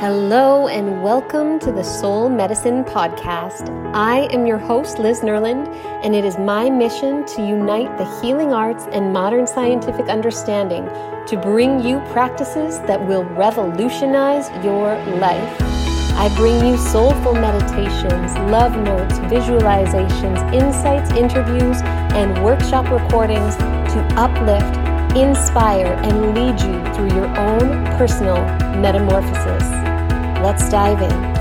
Hello and welcome to the Soul Medicine Podcast. I am your host, Liz Nerland, and it is my mission to unite the healing arts and modern scientific understanding to bring you practices that will revolutionize your life. I bring you soulful meditations, love notes, visualizations, insights, interviews, and workshop recordings to uplift inspire, and lead you through your own personal metamorphosis. Let's dive in.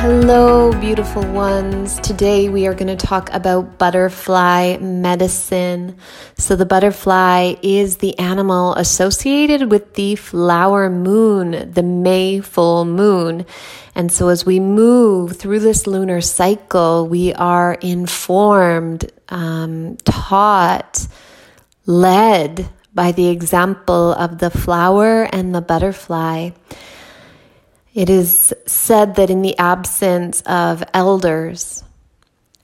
Hello, beautiful ones. Today we are going to talk about butterfly medicine. So, the butterfly is the animal associated with the flower moon, the May full moon. And so, as we move through this lunar cycle, we are informed, um, taught, led by the example of the flower and the butterfly. It is said that in the absence of elders,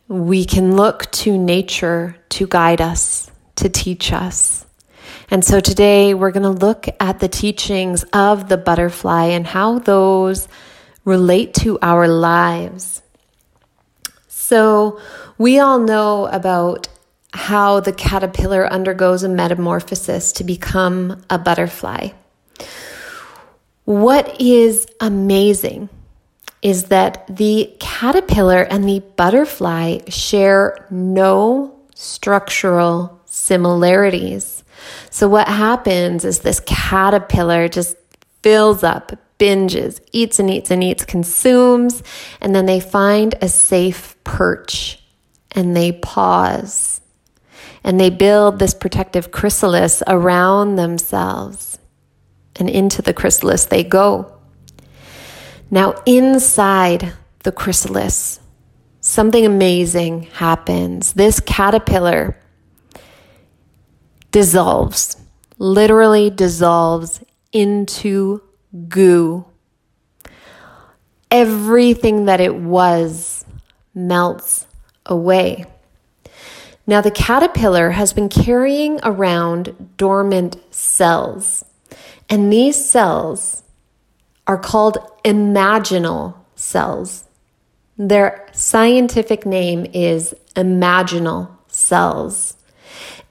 we can look to nature to guide us, to teach us. And so today we're going to look at the teachings of the butterfly and how those relate to our lives. So we all know about how the caterpillar undergoes a metamorphosis to become a butterfly. What is amazing is that the caterpillar and the butterfly share no structural similarities. So, what happens is this caterpillar just fills up, binges, eats and eats and eats, consumes, and then they find a safe perch and they pause and they build this protective chrysalis around themselves. And into the chrysalis they go. Now, inside the chrysalis, something amazing happens. This caterpillar dissolves, literally dissolves into goo. Everything that it was melts away. Now, the caterpillar has been carrying around dormant cells, and these cells are called imaginal cells. Their scientific name is imaginal cells.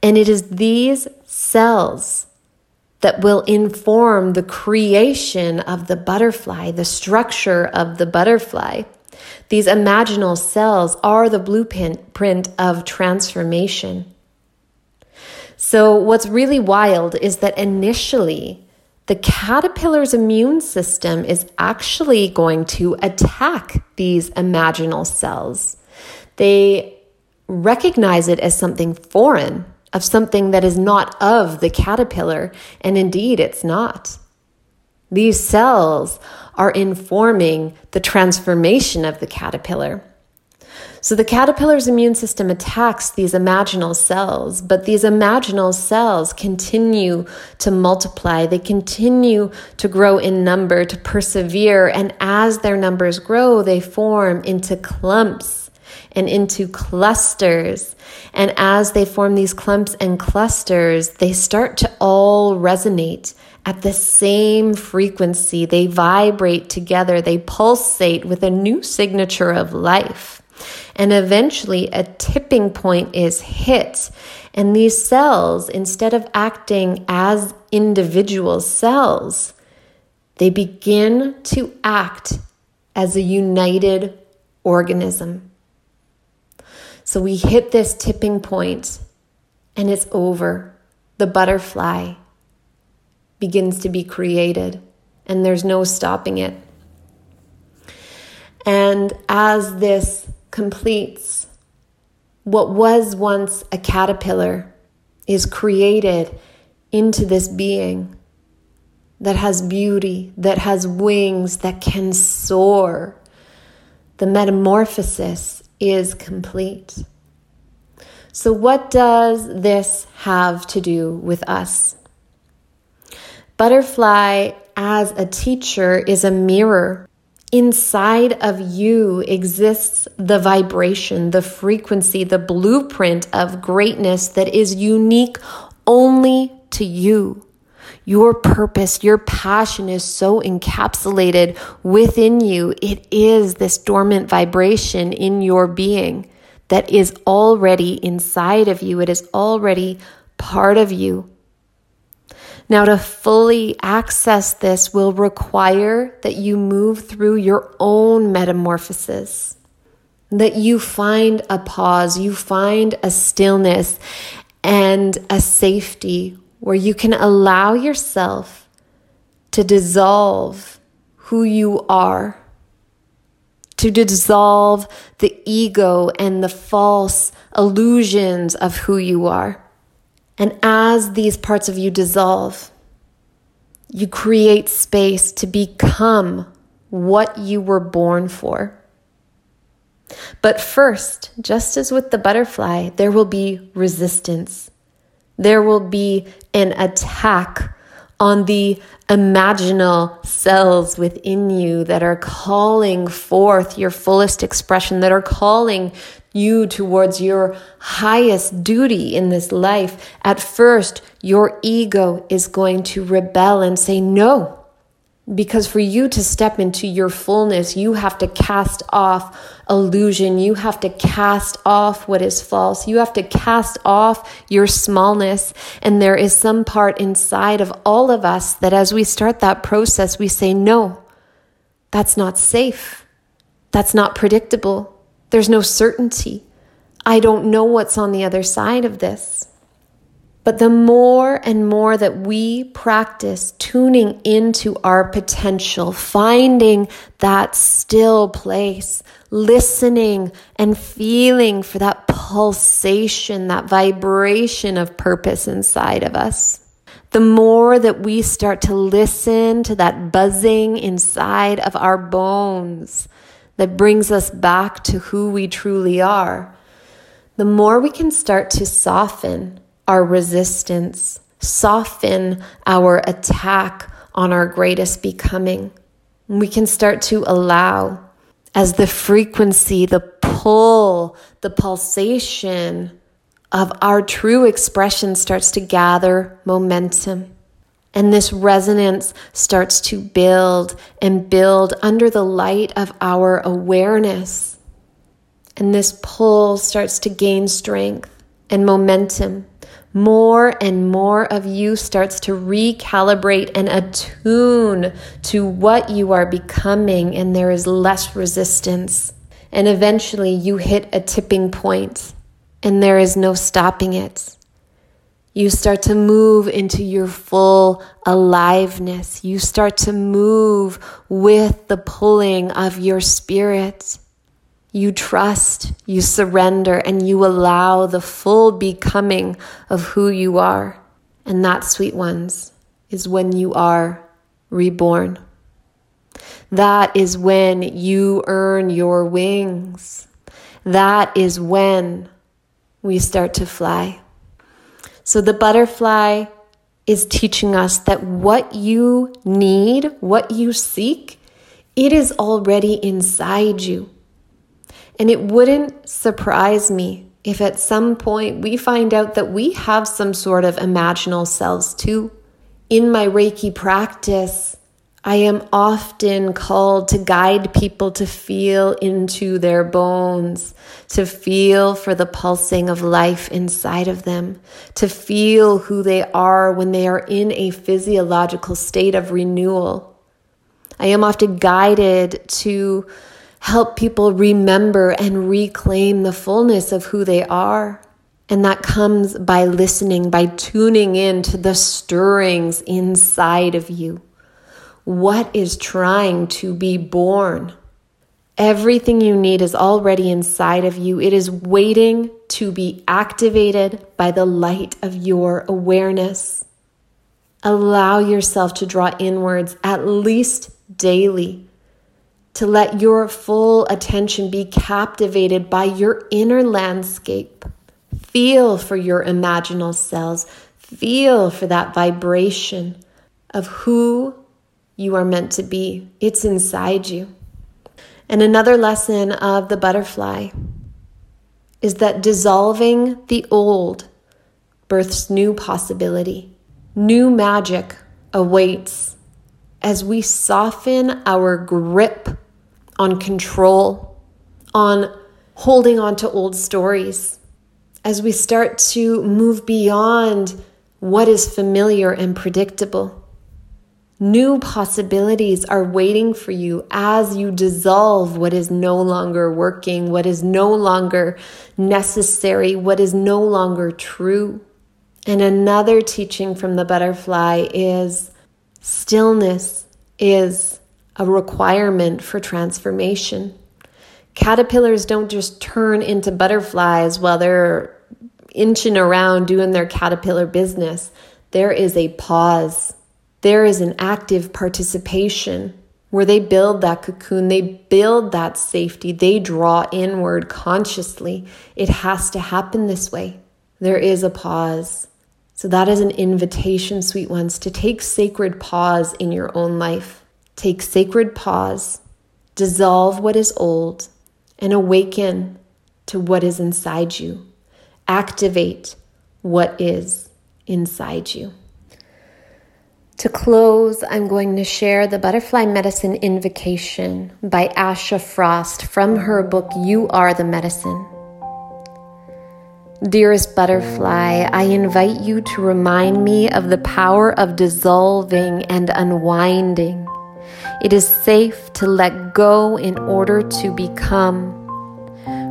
And it is these cells that will inform the creation of the butterfly, the structure of the butterfly. These imaginal cells are the blueprint of transformation. So, what's really wild is that initially, the caterpillar's immune system is actually going to attack these imaginal cells. They recognize it as something foreign, of something that is not of the caterpillar, and indeed it's not. These cells are informing the transformation of the caterpillar. So the caterpillar's immune system attacks these imaginal cells, but these imaginal cells continue to multiply. They continue to grow in number, to persevere. And as their numbers grow, they form into clumps and into clusters. And as they form these clumps and clusters, they start to all resonate at the same frequency. They vibrate together, they pulsate with a new signature of life. And eventually, a tipping point is hit. And these cells, instead of acting as individual cells, they begin to act as a united organism. So we hit this tipping point and it's over. The butterfly begins to be created, and there's no stopping it. And as this completes, what was once a caterpillar is created into this being that has beauty, that has wings, that can soar. The metamorphosis is complete. So, what does this have to do with us? Butterfly as a teacher is a mirror. Inside of you exists the vibration, the frequency, the blueprint of greatness that is unique only to you. Your purpose, your passion is so encapsulated within you. It is this dormant vibration in your being that is already inside of you. It is already part of you. Now, to fully access this will require that you move through your own metamorphosis, that you find a pause, you find a stillness and a safety where you can allow yourself to dissolve who you are, to dissolve the ego and the false illusions of who you are. And as these parts of you dissolve, you create space to become what you were born for. But first, just as with the butterfly, there will be resistance. There will be an attack on the imaginal cells within you that are calling forth your fullest expression, that are calling you towards your highest duty in this life. At first, your ego is going to rebel and say, No, because for you to step into your fullness, you have to cast off illusion. You have to cast off what is false. You have to cast off your smallness. And there is some part inside of all of us that as we start that process, we say, no, that's not safe. That's not predictable. There's no certainty. I don't know what's on the other side of this. But the more and more that we practice tuning into our potential, finding that still place, listening and feeling for that pulsation, that vibration of purpose inside of us. The more that we start to listen to that buzzing inside of our bones that brings us back to who we truly are, the more we can start to soften our resistance, soften our attack on our greatest becoming. We can start to allow as the frequency, the pull, the pulsation of our true expression starts to gather momentum. And this resonance starts to build and build under the light of our awareness. And this pull starts to gain strength and momentum more and more of you starts to recalibrate and attune to what you are becoming, and there is less resistance. And eventually, you hit a tipping point, and there is no stopping it. You start to move into your full aliveness. You start to move with the pulling of your spirit. You trust, you surrender, and you allow the full becoming of who you are. And that, sweet ones, is when you are reborn. That is when you earn your wings. That is when we start to fly. So the butterfly is teaching us that what you need, what you seek, it is already inside you. And it wouldn't surprise me if at some point we find out that we have some sort of imaginal selves too. In my Reiki practice, I am often called to guide people to feel into their bones, to feel for the pulsing of life inside of them, to feel who they are when they are in a physiological state of renewal. I am often guided to help people remember and reclaim the fullness of who they are. And that comes by listening, by tuning in to the stirrings inside of you. What is trying to be born? Everything you need is already inside of you. It is waiting to be activated by the light of your awareness. Allow yourself to draw inwards at least daily to let your full attention be captivated by your inner landscape. Feel for your imaginal cells. Feel for that vibration of who you are meant to be. It's inside you. And another lesson of the butterfly is that dissolving the old births new possibility, new magic awaits as we soften our grip on control, on holding on to old stories, as we start to move beyond what is familiar and predictable. New possibilities are waiting for you as you dissolve what is no longer working, what is no longer necessary, what is no longer true. And another teaching from the butterfly is stillness is a requirement for transformation. Caterpillars don't just turn into butterflies while they're inching around doing their caterpillar business. There is a pause there is an active participation where they build that cocoon, they build that safety, they draw inward consciously. It has to happen this way. There is a pause. So, that is an invitation, sweet ones, to take sacred pause in your own life. Take sacred pause, dissolve what is old, and awaken to what is inside you. Activate what is inside you. To close, I'm going to share the Butterfly Medicine Invocation by Asha Frost from her book You Are the Medicine. Dearest butterfly, I invite you to remind me of the power of dissolving and unwinding. It is safe to let go in order to become.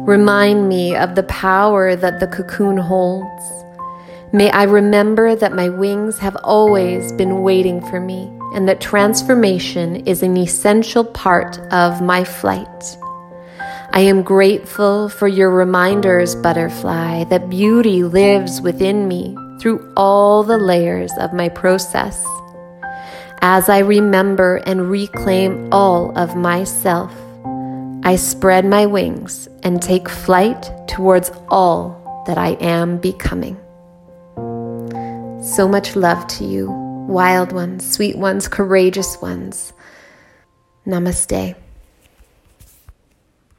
Remind me of the power that the cocoon holds. May I remember that my wings have always been waiting for me and that transformation is an essential part of my flight. I am grateful for your reminders, butterfly, that beauty lives within me through all the layers of my process. As I remember and reclaim all of myself, I spread my wings and take flight towards all that I am becoming. So much love to you, wild ones, sweet ones, courageous ones. Namaste.